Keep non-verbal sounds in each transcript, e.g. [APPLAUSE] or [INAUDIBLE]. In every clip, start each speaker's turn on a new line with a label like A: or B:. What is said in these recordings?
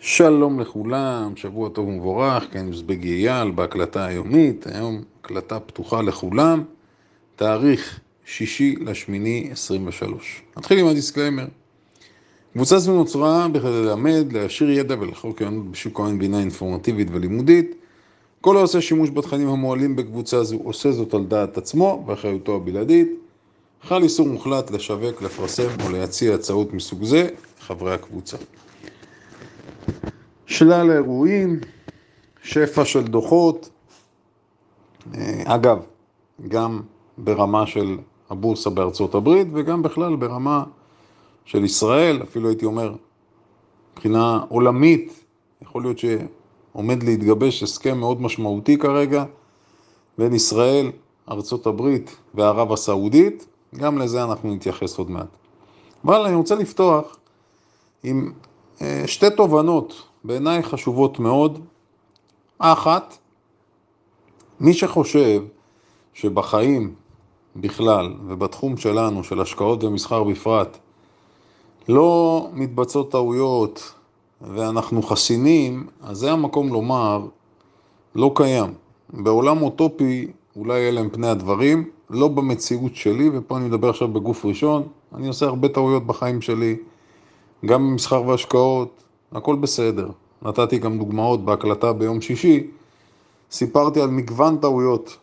A: שלום לכולם, שבוע טוב ומבורך, כן, מזבגי אייל בהקלטה היומית, היום הקלטה פתוחה לכולם, תאריך שישי לשמיני 23. נתחיל עם הדיסקליימר. קבוצה זו נוצרה בכדי ללמד, להשאיר ידע ולחוק עיונות בשוק ההון בינה אינפורמטיבית ולימודית. כל העושה שימוש בתכנים המועלים בקבוצה זו עושה זאת על דעת עצמו ואחריותו הבלעדית. חל איסור מוחלט לשווק, לפרסם או להציע הצעות מסוג זה לחברי הקבוצה. שלל אירועים, שפע של דוחות, אה, אגב, גם ברמה של הבורסה בארצות הברית וגם בכלל ברמה של ישראל, אפילו הייתי אומר, מבחינה עולמית, יכול להיות שעומד להתגבש הסכם מאוד משמעותי כרגע בין ישראל, ארצות הברית וערב הסעודית, גם לזה אנחנו נתייחס עוד מעט. אבל אני רוצה לפתוח עם אה, שתי תובנות בעיניי חשובות מאוד. האחת, מי שחושב שבחיים בכלל ובתחום שלנו, של השקעות ומסחר בפרט, לא מתבצעות טעויות ואנחנו חסינים, אז זה המקום לומר, לא קיים. בעולם אוטופי אולי אלה הם פני הדברים, לא במציאות שלי, ופה אני מדבר עכשיו בגוף ראשון, אני עושה הרבה טעויות בחיים שלי, גם במסחר והשקעות, הכל בסדר. נתתי גם דוגמאות בהקלטה ביום שישי, סיפרתי על מגוון טעויות,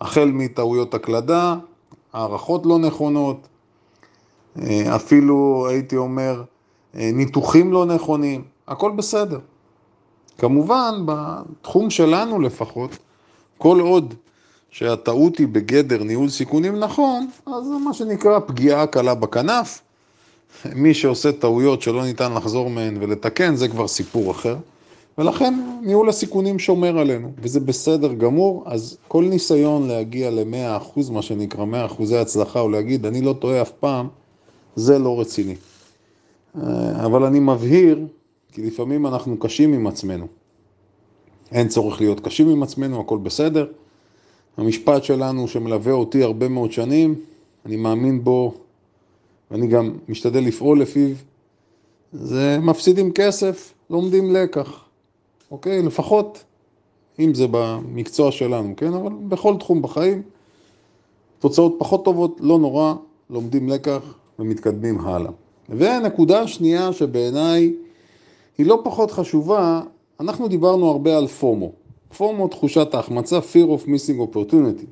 A: החל מטעויות הקלדה, הערכות לא נכונות, אה, אפילו הייתי אומר אה, ניתוחים לא נכונים, הכל בסדר. כמובן, בתחום שלנו לפחות, כל עוד שהטעות היא בגדר ניהול סיכונים נכון, אז זה מה שנקרא פגיעה קלה בכנף. [LAUGHS] מי שעושה טעויות שלא ניתן לחזור מהן ולתקן, זה כבר סיפור אחר. ולכן ניהול הסיכונים שומר עלינו, וזה בסדר גמור, אז כל ניסיון להגיע ל-100%, מה שנקרא 100% הצלחה, או להגיד אני לא טועה אף פעם, זה לא רציני. אה, אבל אני מבהיר, כי לפעמים אנחנו קשים עם עצמנו. אין צורך להיות קשים עם עצמנו, הכל בסדר. המשפט שלנו שמלווה אותי הרבה מאוד שנים, אני מאמין בו ואני גם משתדל לפעול לפיו, זה מפסידים כסף, לומדים לקח, אוקיי? לפחות אם זה במקצוע שלנו, כן? אבל בכל תחום בחיים, תוצאות פחות טובות, לא נורא, לומדים לקח ומתקדמים הלאה. ונקודה שנייה שבעיניי היא לא פחות חשובה, אנחנו דיברנו הרבה על פומו. פומו תחושת ההחמצה, fear of missing opportunity.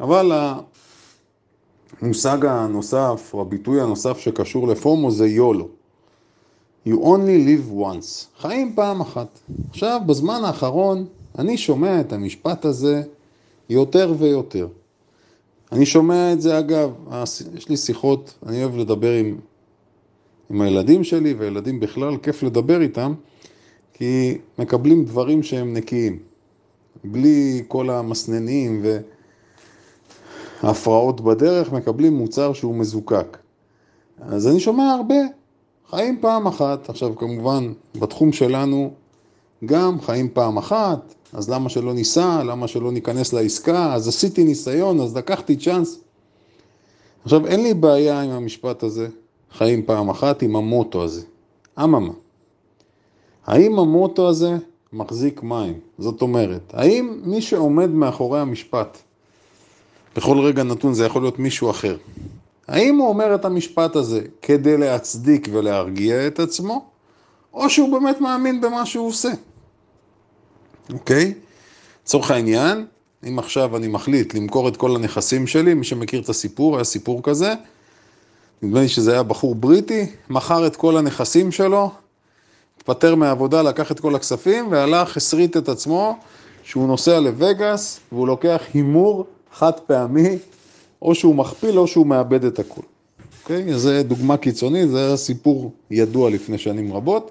A: אבל המושג הנוסף, או הביטוי הנוסף שקשור לפומו זה יולו. You only live once. חיים פעם אחת. עכשיו, בזמן האחרון, אני שומע את המשפט הזה יותר ויותר. אני שומע את זה, אגב, יש לי שיחות, אני אוהב לדבר עם, עם הילדים שלי, וילדים בכלל, כיף לדבר איתם, כי מקבלים דברים שהם נקיים. בלי כל המסננים והפרעות בדרך, מקבלים מוצר שהוא מזוקק. אז אני שומע הרבה, חיים פעם אחת. עכשיו כמובן, בתחום שלנו גם חיים פעם אחת, אז למה שלא ניסע, למה שלא ניכנס לעסקה, אז עשיתי ניסיון, אז לקחתי צ'אנס. עכשיו, אין לי בעיה עם המשפט הזה, חיים פעם אחת, עם המוטו הזה. אממה, האם המוטו הזה מחזיק מים. זאת אומרת, האם מי שעומד מאחורי המשפט, בכל רגע נתון זה יכול להיות מישהו אחר, האם הוא אומר את המשפט הזה כדי להצדיק ולהרגיע את עצמו, או שהוא באמת מאמין במה שהוא עושה? אוקיי? לצורך העניין, אם עכשיו אני מחליט למכור את כל הנכסים שלי, מי שמכיר את הסיפור, היה סיפור כזה, נדמה לי שזה היה בחור בריטי, מכר את כל הנכסים שלו, התפטר מהעבודה, לקח את כל הכספים והלך, הסריט את עצמו שהוא נוסע לווגאס והוא לוקח הימור חד פעמי, או שהוא מכפיל או שהוא מאבד את הכול. אוקיי? זו דוגמה קיצונית, זה סיפור ידוע לפני שנים רבות.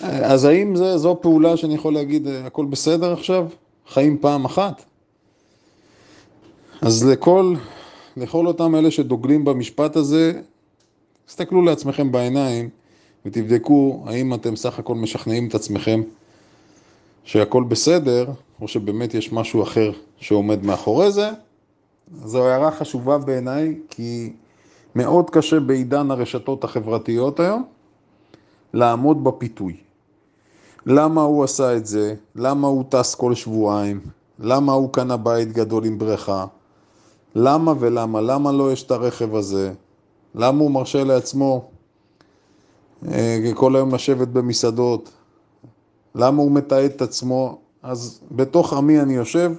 A: אז האם זה, זו פעולה שאני יכול להגיד, הכל בסדר עכשיו? חיים פעם אחת? אז לכל, לכל אותם אלה שדוגלים במשפט הזה, תסתכלו לעצמכם בעיניים. ותבדקו האם אתם סך הכל משכנעים את עצמכם שהכל בסדר, או שבאמת יש משהו אחר שעומד מאחורי זה. זו הערה חשובה בעיניי, כי מאוד קשה בעידן הרשתות החברתיות היום לעמוד בפיתוי. למה הוא עשה את זה? למה הוא טס כל שבועיים? למה הוא קנה בית גדול עם בריכה? למה ולמה? למה לא יש את הרכב הזה? למה הוא מרשה לעצמו אה, כל היום לשבת במסעדות? למה הוא מתעד את עצמו? אז בתוך עמי אני יושב,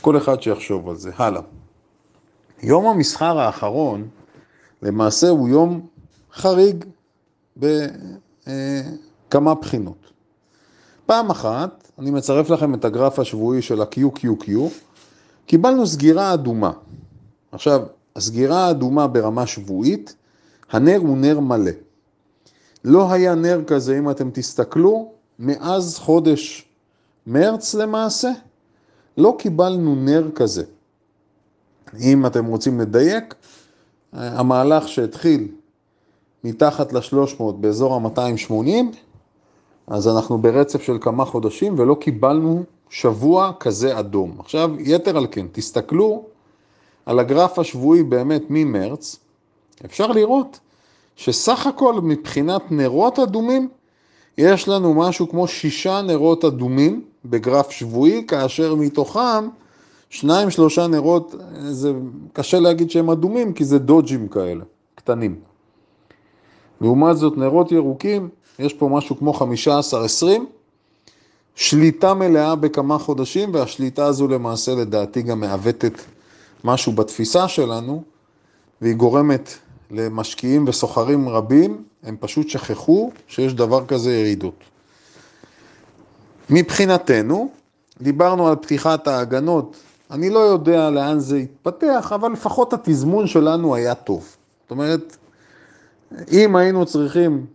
A: כל אחד שיחשוב על זה. הלאה. יום המסחר האחרון, למעשה הוא יום חריג בכמה בחינות. פעם אחת, אני מצרף לכם את הגרף השבועי של ה-QQQ, קיבלנו סגירה אדומה. עכשיו, הסגירה האדומה ברמה שבועית, הנר הוא נר מלא. לא היה נר כזה, אם אתם תסתכלו, מאז חודש מרץ למעשה, לא קיבלנו נר כזה. אם אתם רוצים לדייק, המהלך שהתחיל מתחת ל-300 באזור ה-280, אז אנחנו ברצף של כמה חודשים ולא קיבלנו שבוע כזה אדום. עכשיו, יתר על כן, תסתכלו על הגרף השבועי באמת ממרץ, אפשר לראות שסך הכל מבחינת נרות אדומים, יש לנו משהו כמו שישה נרות אדומים בגרף שבועי, כאשר מתוכם שניים שלושה נרות, זה קשה להגיד שהם אדומים כי זה דודג'ים כאלה, קטנים. לעומת זאת נרות ירוקים, יש פה משהו כמו 15-20, שליטה מלאה בכמה חודשים, והשליטה הזו למעשה לדעתי גם מעוותת משהו בתפיסה שלנו, והיא גורמת למשקיעים וסוחרים רבים, הם פשוט שכחו שיש דבר כזה ירידות. מבחינתנו, דיברנו על פתיחת ההגנות, אני לא יודע לאן זה יתפתח, אבל לפחות התזמון שלנו היה טוב. זאת אומרת, אם היינו צריכים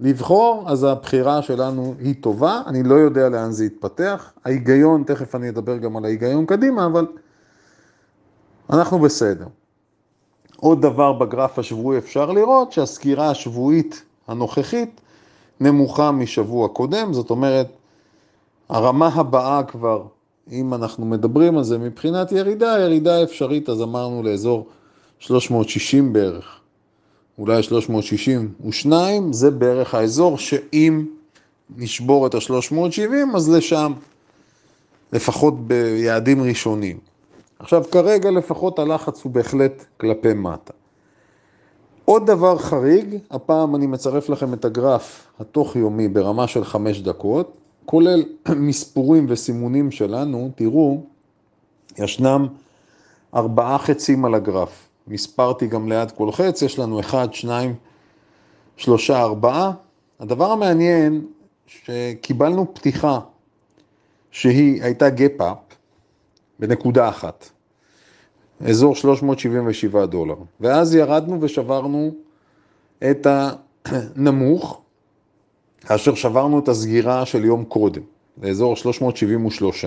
A: לבחור, אז הבחירה שלנו היא טובה, אני לא יודע לאן זה יתפתח. ההיגיון, תכף אני אדבר גם על ההיגיון קדימה, אבל אנחנו בסדר. עוד דבר בגרף השבועי אפשר לראות שהסקירה השבועית הנוכחית נמוכה משבוע קודם, זאת אומרת, הרמה הבאה כבר, אם אנחנו מדברים על זה מבחינת ירידה, ירידה אפשרית, אז אמרנו לאזור 360 בערך. אולי 362, זה בערך האזור שאם נשבור את ה-370, אז לשם, לפחות ביעדים ראשונים. עכשיו, כרגע לפחות הלחץ הוא בהחלט כלפי מטה. עוד דבר חריג, הפעם אני מצרף לכם את הגרף התוך-יומי ברמה של חמש דקות, כולל [CLEARS THROAT] מספורים וסימונים שלנו, תראו, ישנם ארבעה חצים על הגרף. מספרתי גם ליד כל חץ, יש לנו 1, 2, 3, 4. הדבר המעניין, שקיבלנו פתיחה שהיא הייתה גפ-אפ בנקודה אחת, אזור 377 דולר, ואז ירדנו ושברנו את הנמוך, כאשר שברנו את הסגירה של יום קודם, לאזור 373.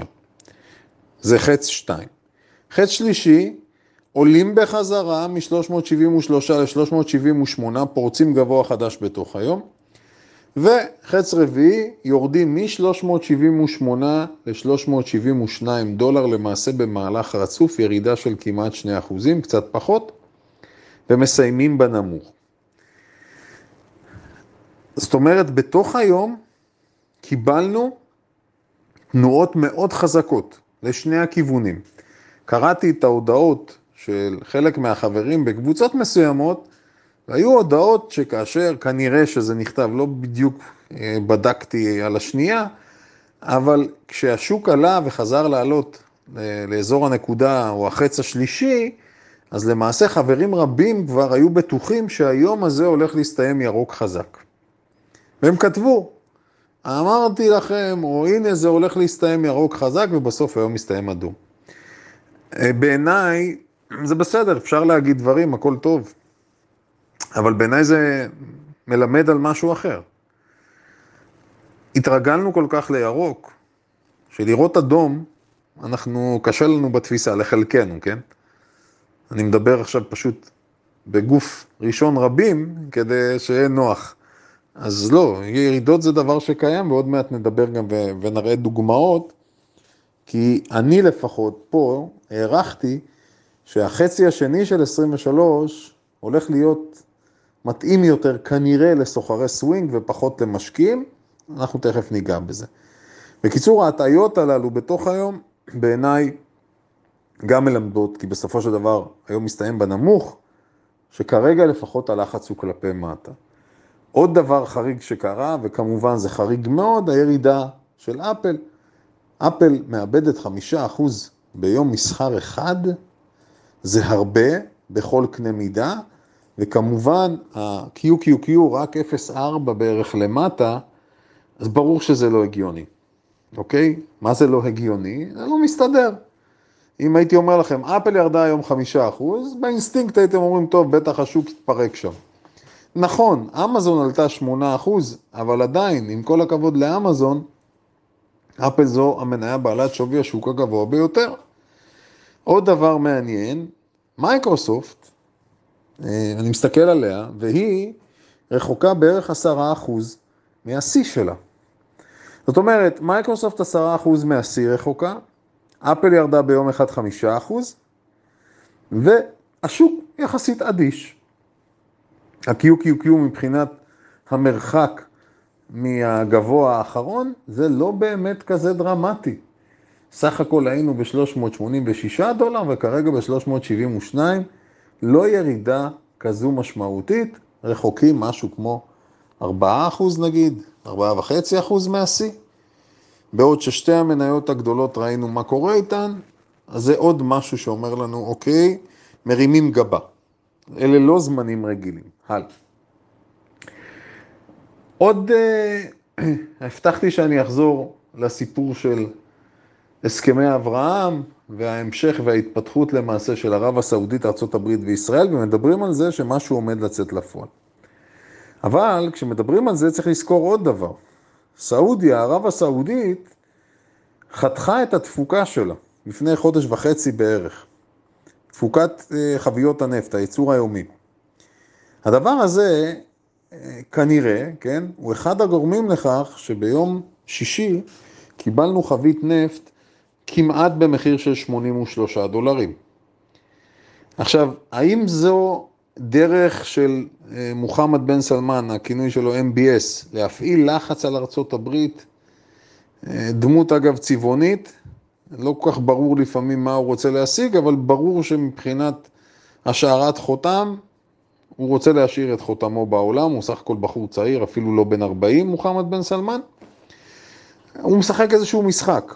A: זה חץ 2. חץ שלישי, עולים בחזרה מ-373 ל-378, פורצים גבוה חדש בתוך היום, וחץ רביעי יורדים מ-378 ל-372 דולר, למעשה במהלך רצוף, ירידה של כמעט 2 אחוזים, קצת פחות, ומסיימים בנמוך. זאת אומרת, בתוך היום קיבלנו תנועות מאוד חזקות לשני הכיוונים. קראתי את ההודעות של חלק מהחברים בקבוצות מסוימות, והיו הודעות שכאשר כנראה שזה נכתב, לא בדיוק אה, בדקתי על השנייה, אבל כשהשוק עלה וחזר לעלות אה, לאזור הנקודה או החץ השלישי, אז למעשה חברים רבים כבר היו בטוחים שהיום הזה הולך להסתיים ירוק חזק. והם כתבו, אמרתי לכם, או הנה זה הולך להסתיים ירוק חזק, ובסוף היום מסתיים אדום. אה, בעיניי, זה בסדר, אפשר להגיד דברים, הכל טוב. אבל בעיניי זה מלמד על משהו אחר. התרגלנו כל כך לירוק, שלראות אדום, אנחנו, קשה לנו בתפיסה, לחלקנו, כן? אני מדבר עכשיו פשוט בגוף ראשון רבים, כדי שיהיה נוח. אז לא, ירידות זה דבר שקיים, ועוד מעט נדבר גם ונראה דוגמאות, כי אני לפחות פה הערכתי שהחצי השני של 23 הולך להיות מתאים יותר כנראה לסוחרי סווינג ופחות למשקיעים, אנחנו תכף ניגע בזה. בקיצור, ההטעיות הללו בתוך היום, בעיניי גם מלמדות, כי בסופו של דבר היום מסתיים בנמוך, שכרגע לפחות הלחץ הוא כלפי מטה. עוד דבר חריג שקרה, וכמובן זה חריג מאוד, הירידה של אפל. אפל מאבדת חמישה אחוז ביום מסחר אחד, זה הרבה בכל קנה מידה, וכמובן ה-QQQ רק 0.4 בערך למטה, אז ברור שזה לא הגיוני, אוקיי? מה זה לא הגיוני? זה לא מסתדר. אם הייתי אומר לכם, אפל ירדה היום חמישה אחוז, באינסטינקט הייתם אומרים, טוב, בטח השוק יתפרק שם. נכון, אמזון עלתה שמונה אחוז, אבל עדיין, עם כל הכבוד לאמזון, אפל זו המניה בעלת שווי השוק הגבוה ביותר. עוד דבר מעניין, מייקרוסופט, אה, אני מסתכל עליה, והיא רחוקה בערך עשרה אחוז מהשיא שלה. זאת אומרת, מייקרוסופט עשרה אחוז מהשיא רחוקה, אפל ירדה ביום אחד חמישה אחוז, והשוק יחסית אדיש. ה-QQQ מבחינת המרחק מהגבוה האחרון, זה לא באמת כזה דרמטי. סך הכל היינו ב-386 דולר וכרגע ב-372, לא ירידה כזו משמעותית, רחוקים משהו כמו 4% נגיד, 4.5% מהשיא. בעוד ששתי המניות הגדולות ראינו מה קורה איתן, אז זה עוד משהו שאומר לנו, אוקיי, מרימים גבה. אלה לא זמנים רגילים. הלאה. עוד, אה, [CLEARS THROAT] הבטחתי שאני אחזור לסיפור של הסכמי אברהם וההמשך וההתפתחות למעשה של ערב הסעודית, ארה"ב וישראל, ומדברים על זה שמשהו עומד לצאת לפועל. אבל כשמדברים על זה צריך לזכור עוד דבר. סעודיה, ערב הסעודית, חתכה את התפוקה שלה לפני חודש וחצי בערך. תפוקת אה, חביות הנפט, הייצור היומי. הדבר הזה אה, כנראה, כן, הוא אחד הגורמים לכך שביום שישי קיבלנו חבית נפט כמעט במחיר של 83 דולרים. עכשיו, האם זו דרך של אה, מוחמד בן סלמן, הכינוי שלו MBS, להפעיל לחץ על ארצות הברית, דמות אגב צבעונית, לא כל כך ברור לפעמים מה הוא רוצה להשיג, אבל ברור שמבחינת השארת חותם, הוא רוצה להשאיר את חותמו בעולם, הוא סך הכל בחור צעיר, אפילו לא בן 40, מוחמד בן סלמן. הוא משחק איזשהו משחק.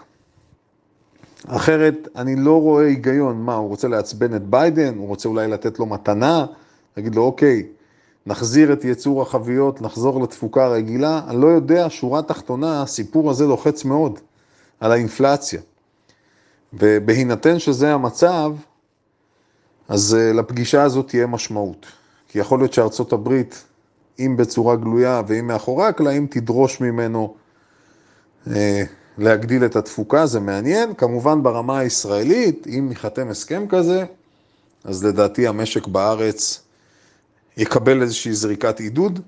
A: אחרת, אני לא רואה היגיון, מה, הוא רוצה לעצבן את ביידן, הוא רוצה אולי לתת לו מתנה, להגיד לו, אוקיי, נחזיר את יצור החביות, נחזור לתפוקה הרגילה, אני לא יודע, שורה תחתונה, הסיפור הזה לוחץ מאוד על האינפלציה. ובהינתן שזה המצב, אז אה, לפגישה הזאת תהיה משמעות. כי יכול להיות שארצות הברית, אם בצורה גלויה ואם מאחורי הקלעים, תדרוש ממנו אה, להגדיל את התפוקה, זה מעניין. כמובן ברמה הישראלית, אם ייחתם הסכם כזה, אז לדעתי המשק בארץ יקבל איזושהי זריקת עידוד,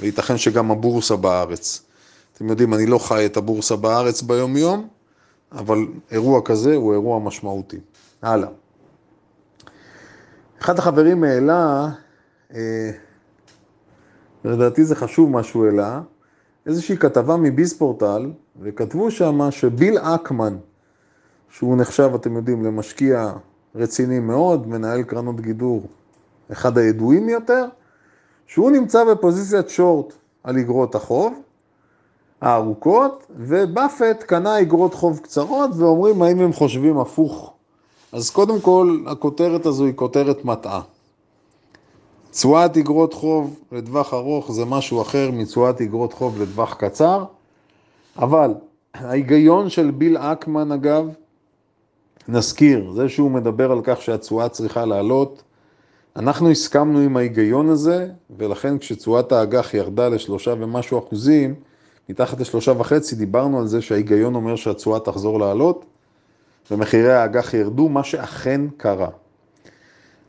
A: וייתכן שגם הבורסה בארץ. אתם יודעים, אני לא חי את הבורסה בארץ ביום-יום, אבל אירוע כזה הוא אירוע משמעותי. הלאה. אחד החברים העלה, לדעתי זה חשוב מה שהוא העלה, איזושהי כתבה מביספורטל, וכתבו שם שביל אקמן, שהוא נחשב, אתם יודעים, למשקיע רציני מאוד, מנהל קרנות גידור, אחד הידועים יותר, שהוא נמצא בפוזיציית שורט על אגרות החוב, הארוכות, ובאפט קנה אגרות חוב קצרות, ואומרים האם הם חושבים הפוך. אז קודם כל, הכותרת הזו היא כותרת מטעה. תשואת אגרות חוב לטווח ארוך זה משהו אחר מתשואת אגרות חוב לטווח קצר, אבל ההיגיון של ביל אקמן אגב, נזכיר, זה שהוא מדבר על כך שהתשואה צריכה לעלות, אנחנו הסכמנו עם ההיגיון הזה, ולכן כשתשואת האג"ח ירדה לשלושה ומשהו אחוזים, מתחת לשלושה וחצי דיברנו על זה שההיגיון אומר שהתשואה תחזור לעלות ומחירי האג"ח ירדו, מה שאכן קרה.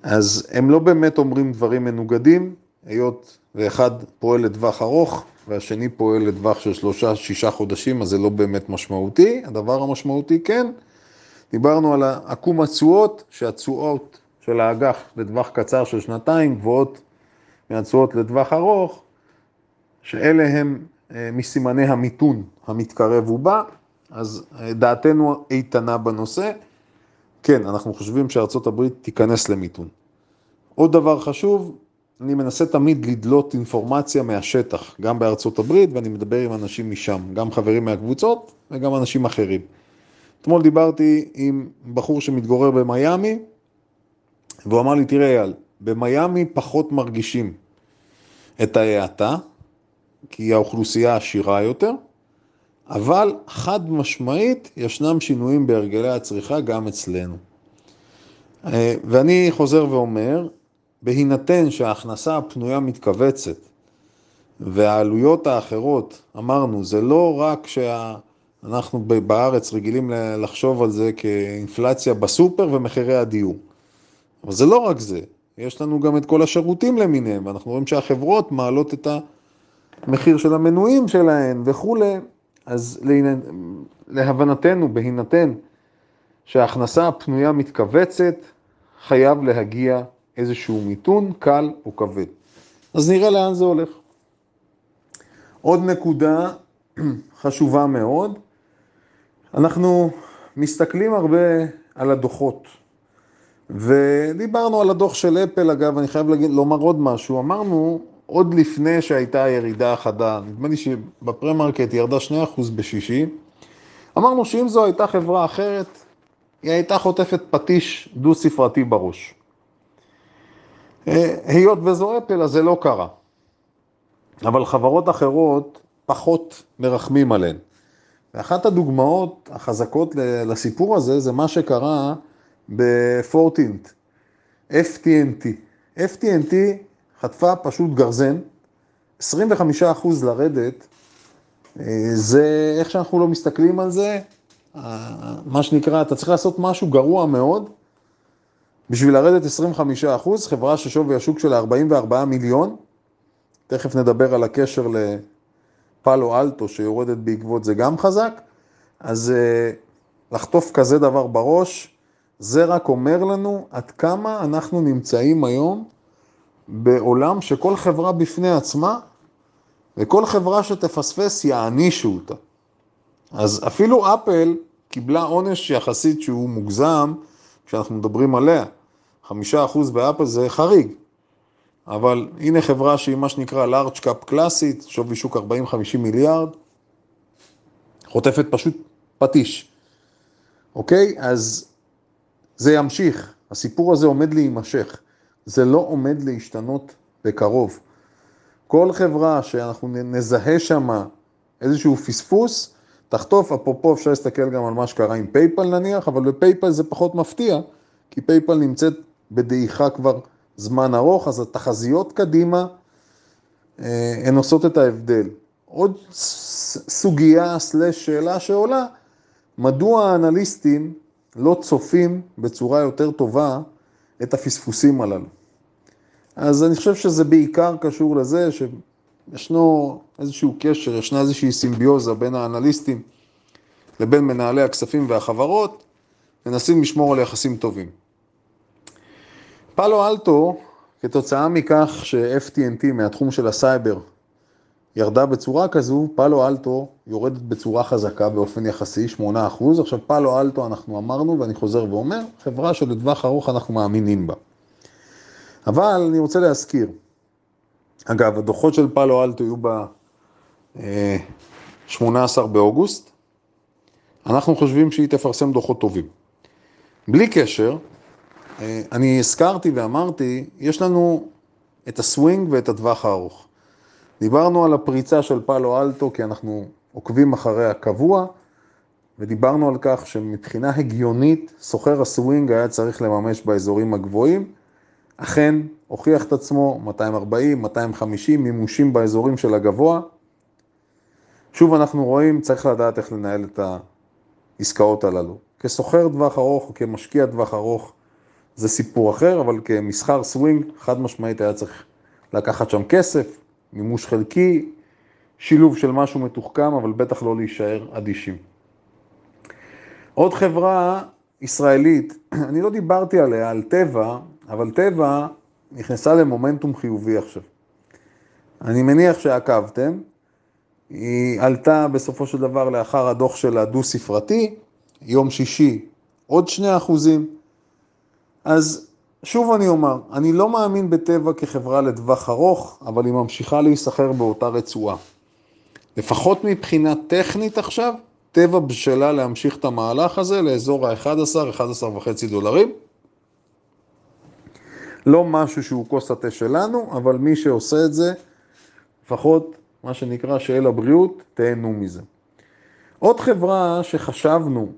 A: אז הם לא באמת אומרים דברים מנוגדים, היות ואחד פועל לטווח ארוך והשני פועל לטווח של שלושה, שישה חודשים, אז זה לא באמת משמעותי. הדבר המשמעותי כן, דיברנו על עקום התשואות, שהתשואות של האג"ח לטווח קצר של שנתיים גבוהות מהתשואות לטווח ארוך, שאלה הם אה, מסימני המיתון המתקרב ובא, אז אה, דעתנו איתנה בנושא. כן, אנחנו חושבים שארצות הברית תיכנס למיתון. עוד דבר חשוב, אני מנסה תמיד לדלות אינפורמציה מהשטח, גם בארצות הברית, ואני מדבר עם אנשים משם, גם חברים מהקבוצות וגם אנשים אחרים. אתמול דיברתי עם בחור שמתגורר במיאמי, והוא אמר לי, תראה אייל, במיאמי פחות מרגישים את ההאטה, כי האוכלוסייה עשירה יותר, אבל חד משמעית ישנם שינויים בהרגלי הצריכה גם אצלנו. אה, ואני חוזר ואומר, בהינתן שההכנסה הפנויה מתכווצת והעלויות האחרות, אמרנו, זה לא רק שאנחנו בארץ רגילים לחשוב על זה כאינפלציה בסופר ומחירי הדיור, אבל זה לא רק זה, יש לנו גם את כל השירותים למיניהם, ואנחנו רואים שהחברות מעלות את המחיר של המנויים שלהן וכולי, אז להבנתנו, בהינתן שההכנסה הפנויה מתכווצת, חייב להגיע איזשהו מיתון קל או כבד. אז נראה לאן זה הולך. עוד נקודה [CLEARS THROAT] חשובה מאוד, אנחנו מסתכלים הרבה על הדוחות, ודיברנו על הדוח של אפל, אגב, אני חייב לומר עוד משהו, אמרנו עוד לפני שהייתה הירידה החדה, נדמה לי שבפרמרקט היא ירדה 2% בשישי, אמרנו שאם זו הייתה חברה אחרת, היא הייתה חוטפת פטיש דו-ספרתי בראש. אה, היות וזו אפל, אז זה לא קרה. אבל חברות אחרות פחות מרחמים עליהן. ואחת הדוגמאות החזקות לסיפור הזה, זה מה שקרה בפורטינט, FTNT. FTNT חטפה פשוט גרזן, 25% לרדת, אה, זה איך שאנחנו לא מסתכלים על זה, מה שנקרא, אתה צריך לעשות משהו גרוע מאוד, בשביל לרדת 25 אחוז, חברה ששווי השוק שלה 44 מיליון, תכף נדבר על הקשר לפאלו אלטו שיורדת בעקבות זה גם חזק, אז אה, לחטוף כזה דבר בראש, זה רק אומר לנו עד כמה אנחנו נמצאים היום בעולם שכל חברה בפני עצמה, וכל חברה שתפספס יענישו אותה. אז אפילו אפל קיבלה עונש יחסית שהוא מוגזם, כשאנחנו מדברים עליה. חמישה אחוז באפל זה חריג, אבל הנה חברה שהיא מה שנקרא large cap קלאסית, שווי שוק 40-50 מיליארד, חוטפת פשוט פטיש, אוקיי? אז זה ימשיך, הסיפור הזה עומד להימשך, זה לא עומד להשתנות בקרוב. כל חברה שאנחנו נזהה שם איזשהו פספוס, תחטוף, אפרופו אפשר להסתכל גם על מה שקרה עם PayPal נניח, אבל ב PayPal זה פחות מפתיע, כי PayPal נמצאת בדעיכה כבר זמן ארוך, אז התחזיות קדימה אה, הן עושות את ההבדל. עוד סוגיה slash שאלה שעולה, מדוע האנליסטים לא צופים בצורה יותר טובה את הפספוסים הללו? אז אני חושב שזה בעיקר קשור לזה שישנו איזשהו קשר, ישנה איזושהי סימביוזה בין האנליסטים לבין מנהלי הכספים והחברות, מנסים לשמור על יחסים טובים. Palo Alto, כתוצאה מכך ש-FTNT מהתחום של הסייבר ירדה בצורה כזו, Palo Alto יורדת בצורה חזקה באופן יחסי, 8%. עכשיו Palo Alto אנחנו אמרנו, ואני חוזר ואומר, חברה שלטווח ארוך אנחנו מאמינים בה. אבל אני רוצה להזכיר, אגב, הדוחות של Palo Alto יהיו ב-18 באוגוסט, אנחנו חושבים שהיא תפרסם דוחות טובים. בלי קשר, אה, אני הזכרתי ואמרתי, יש לנו את הסווינג ואת הטווח הארוך. דיברנו על הפריצה של פאלו אלטו כי אנחנו עוקבים אחרי הקבוע, ודיברנו על כך שמבחינה הגיונית, סוחר הסווינג היה צריך לממש באזורים הגבוהים. אכן, הוכיח את עצמו 240, 250 מימושים באזורים של הגבוה. שוב אנחנו רואים, צריך לדעת איך לנהל את העסקאות הללו. כסוחר טווח ארוך כמשקיע טווח ארוך, זה סיפור אחר, אבל כמסחר סווינג, חד משמעית היה צריך לקחת שם כסף, מימוש חלקי, שילוב של משהו מתוחכם, אבל בטח לא להישאר אדישים. עוד חברה ישראלית, [CLEARS THROAT] אני לא דיברתי עליה, על טבע, אבל טבע נכנסה למומנטום חיובי עכשיו. אני מניח שעקבתם. היא עלתה בסופו של דבר לאחר הדוח של הדו-ספרתי, יום שישי עוד שני אחוזים. אז שוב אני אומר, אני לא מאמין בטבע כחברה לטווח ארוך, אבל היא ממשיכה להיסחר באותה רצועה. לפחות מבחינה טכנית עכשיו, טבע בשלה להמשיך את המהלך הזה לאזור ה-11, 11 וחצי דולרים. לא משהו שהוא כוס התה שלנו, אבל מי שעושה את זה, לפחות מה שנקרא שעל הבריאות, תהנו מזה. עוד חברה שחשבנו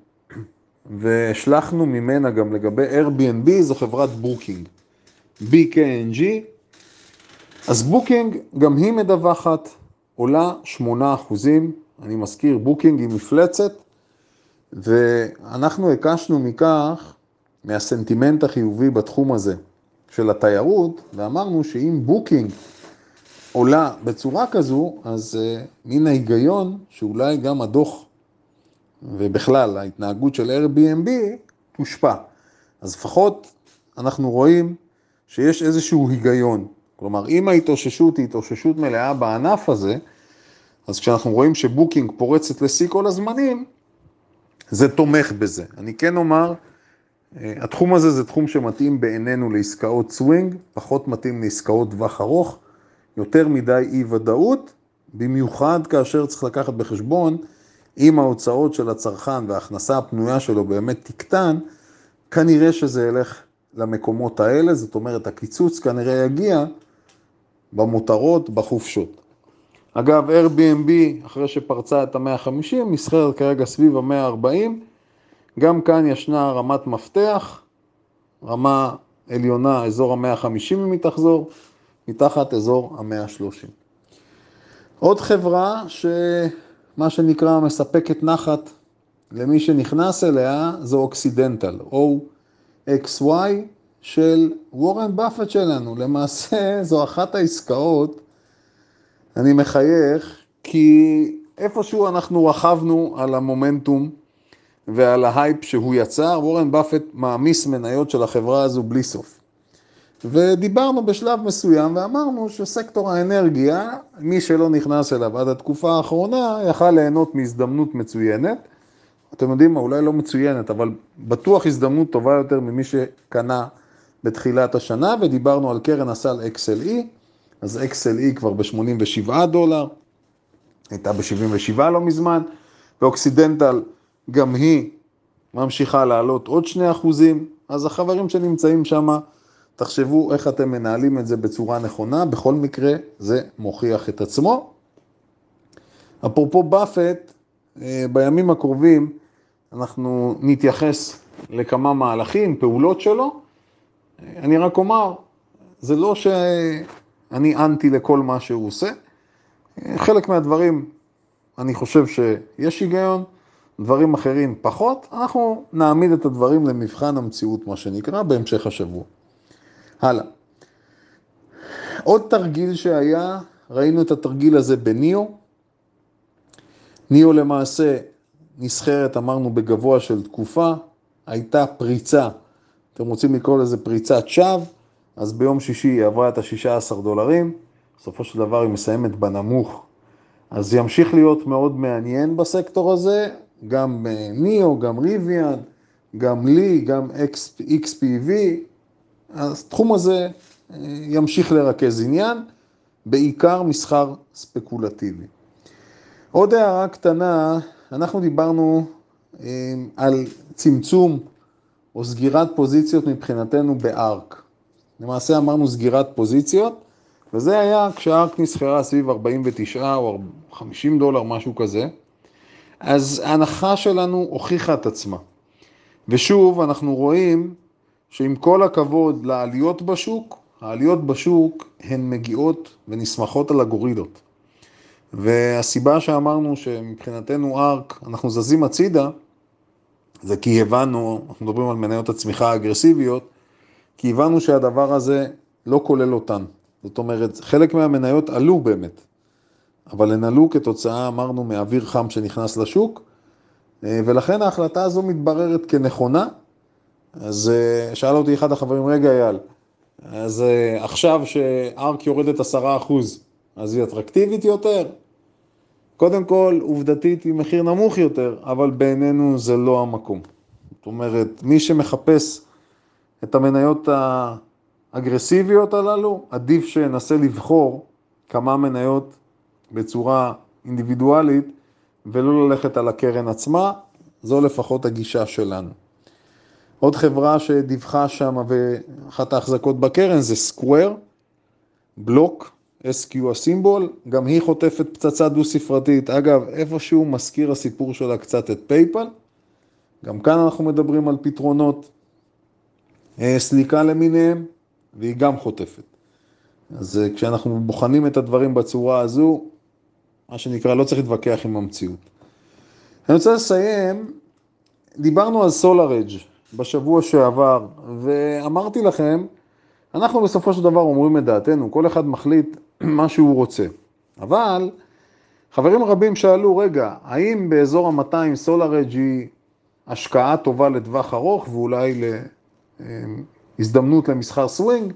A: והשלכנו ממנה גם לגבי Airbnb זו חברת Booking, BKNG. אז Booking גם היא מדווחת, עולה 8%, אני מזכיר, Booking היא מפלצת, ואנחנו הקשנו מכך, מהסנטימנט החיובי בתחום הזה של התיירות, ואמרנו שאם Booking עולה בצורה כזו, אז uh, מן ההיגיון שאולי גם הדוח ובכלל ההתנהגות של Airbnb תושפע. אז לפחות אנחנו רואים שיש איזשהו היגיון. כלומר, אם ההתאוששות היא התאוששות מלאה בענף הזה, אז כשאנחנו רואים ש Booking פורצת לשיא כל הזמנים, זה תומך בזה. אני כן אומר, אה, התחום הזה זה תחום שמתאים בעינינו לעסקאות סווינג, פחות מתאים לעסקאות טווח ארוך, יותר מדי אי ודאות, במיוחד כאשר צריך לקחת בחשבון אם ההוצאות של הצרכן וההכנסה הפנויה שלו באמת תקטן, כנראה שזה ילך למקומות האלה, זאת אומרת הקיצוץ כנראה יגיע במותרות, בחופשות. אגב, Airbnb, אחרי שפרצה את ה-150, נסחרת כרגע סביב ה-140, גם כאן ישנה רמת מפתח, רמה עליונה, אזור ה-150 אם היא תחזור, מתחת אזור ה-130. עוד חברה שמה שנקרא מספקת נחת למי שנכנס אליה זו אוקסידנטל, OXY של וורן באפט שלנו. למעשה זו אחת העסקאות, אני מחייך, כי איפשהו אנחנו רכבנו על המומנטום ועל ההייפ שהוא יצר, וורן באפט מעמיס מניות של החברה הזו בלי סוף. ודיברנו בשלב מסוים ואמרנו שסקטור האנרגיה, מי שלא נכנס אליו עד התקופה האחרונה, יכל ליהנות מהזדמנות מצוינת. אתם יודעים מה, אולי לא מצוינת, אבל בטוח הזדמנות טובה יותר ממי שקנה בתחילת השנה, ודיברנו על קרן הסל XLE, אז XLE כבר ב-87 דולר, הייתה ב-77 לא מזמן, ואוקסידנטל גם היא ממשיכה לעלות עוד 2 אחוזים, אז החברים שנמצאים שם, תחשבו איך אתם מנהלים את זה בצורה נכונה, בכל מקרה זה מוכיח את עצמו. אפרופו באפט, אה, בימים הקרובים אנחנו נתייחס לכמה מהלכים, פעולות שלו. אני רק אומר, זה לא שאני אנטי לכל מה שהוא עושה. חלק מהדברים, אני חושב שיש היגיון, דברים אחרים פחות. אנחנו נעמיד את הדברים למבחן המציאות, מה שנקרא, בהמשך השבוע. הלאה. עוד תרגיל שהיה, ראינו את התרגיל הזה בניו. ניו למעשה נסחרת, אמרנו, בגבוה של תקופה, הייתה פריצה, אתם רוצים לקרוא לזה פריצת שווא, אז ביום שישי היא עברה את ה-16 דולרים, בסופו של דבר היא מסיימת בנמוך. אז ימשיך להיות מאוד מעניין בסקטור הזה, גם ניאו, גם ריביאן, גם לי, גם XPV, התחום הזה אה, ימשיך לרכז עניין, בעיקר מסחר ספקולטיבי. עוד הערה קטנה, אנחנו דיברנו אה, על צמצום או סגירת פוזיציות מבחינתנו בארק. למעשה אמרנו סגירת פוזיציות, וזה היה כשארק נסחרה סביב 49 או 50 דולר, משהו כזה. אז ההנחה שלנו הוכיחה את עצמה. ושוב, אנחנו רואים שעם כל הכבוד לעליות בשוק, העליות בשוק הן מגיעות ונסמכות על הגורידות. והסיבה שאמרנו שמבחינתנו ארק, אנחנו זזים הצידה, זה כי הבנו, אנחנו מדברים על מניות הצמיחה האגרסיביות, כי הבנו שהדבר הזה לא כולל אותן. זאת אומרת, חלק מהמניות עלו באמת, אבל הן עלו כתוצאה, אמרנו, מאוויר חם שנכנס לשוק, ולכן ההחלטה הזו מתבררת כנכונה, אז אה, שאל אותי אחד החברים, רגע אייל, אז אה, עכשיו שארק יורדת עשרה אחוז, אז היא אטרקטיבית יותר. קודם כל, עובדתית היא מחיר נמוך יותר, אבל בעינינו זה לא המקום. זאת אומרת, מי שמחפש את המניות האגרסיביות הללו, עדיף שינסה לבחור כמה מניות בצורה אינדיבידואלית ולא ללכת על הקרן עצמה, זו לפחות הגישה שלנו. עוד חברה שדיווחה שם ואחת ההחזקות בקרן זה סקוואר, בלוק, SQ הסימבול, גם היא חוטפת פצצה דו-ספרתית. אגב, איפשהו מזכיר הסיפור שלה קצת את פייפל. גם כאן אנחנו מדברים על פתרונות אה, סליקה למיניהם, והיא גם חוטפת. אז אה, כשאנחנו בוחנים את הדברים בצורה הזו, מה שנקרא, לא צריך להתווכח עם המציאות. אני רוצה לסיים, דיברנו על סולארג' בשבוע שעבר, ואמרתי לכם, אנחנו בסופו של דבר אומרים את דעתנו, כל אחד מחליט [CLEARS THROAT] מה שהוא רוצה. אבל חברים רבים שאלו, רגע, האם באזור ה-200 SolarEdge היא השקעה טובה לטווח ארוך ואולי להזדמנות למסחר סווינג?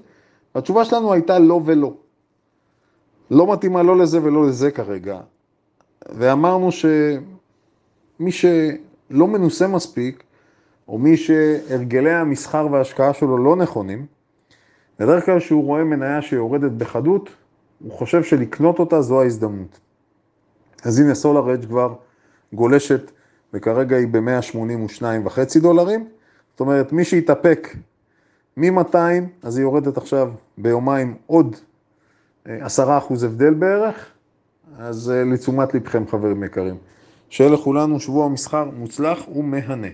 A: התשובה שלנו הייתה לא ולא. לא מתאימה לא לזה ולא לזה כרגע. ואמרנו שמי שלא מנוסה מספיק, או מי שהרגלי המסחר וההשקעה שלו לא נכונים, בדרך כלל כשהוא רואה מניה שיורדת בחדות, הוא חושב שלקנות אותה זו ההזדמנות. אז הנה סולאר אדג' כבר גולשת, וכרגע היא ב-182.5 דולרים. זאת אומרת, מי שהתאפק מ-200, אז היא יורדת עכשיו ביומיים עוד 10% הבדל בערך, אז לתשומת לבכם חברים יקרים. שיהיה לכולנו שבוע מסחר מוצלח ומהנה.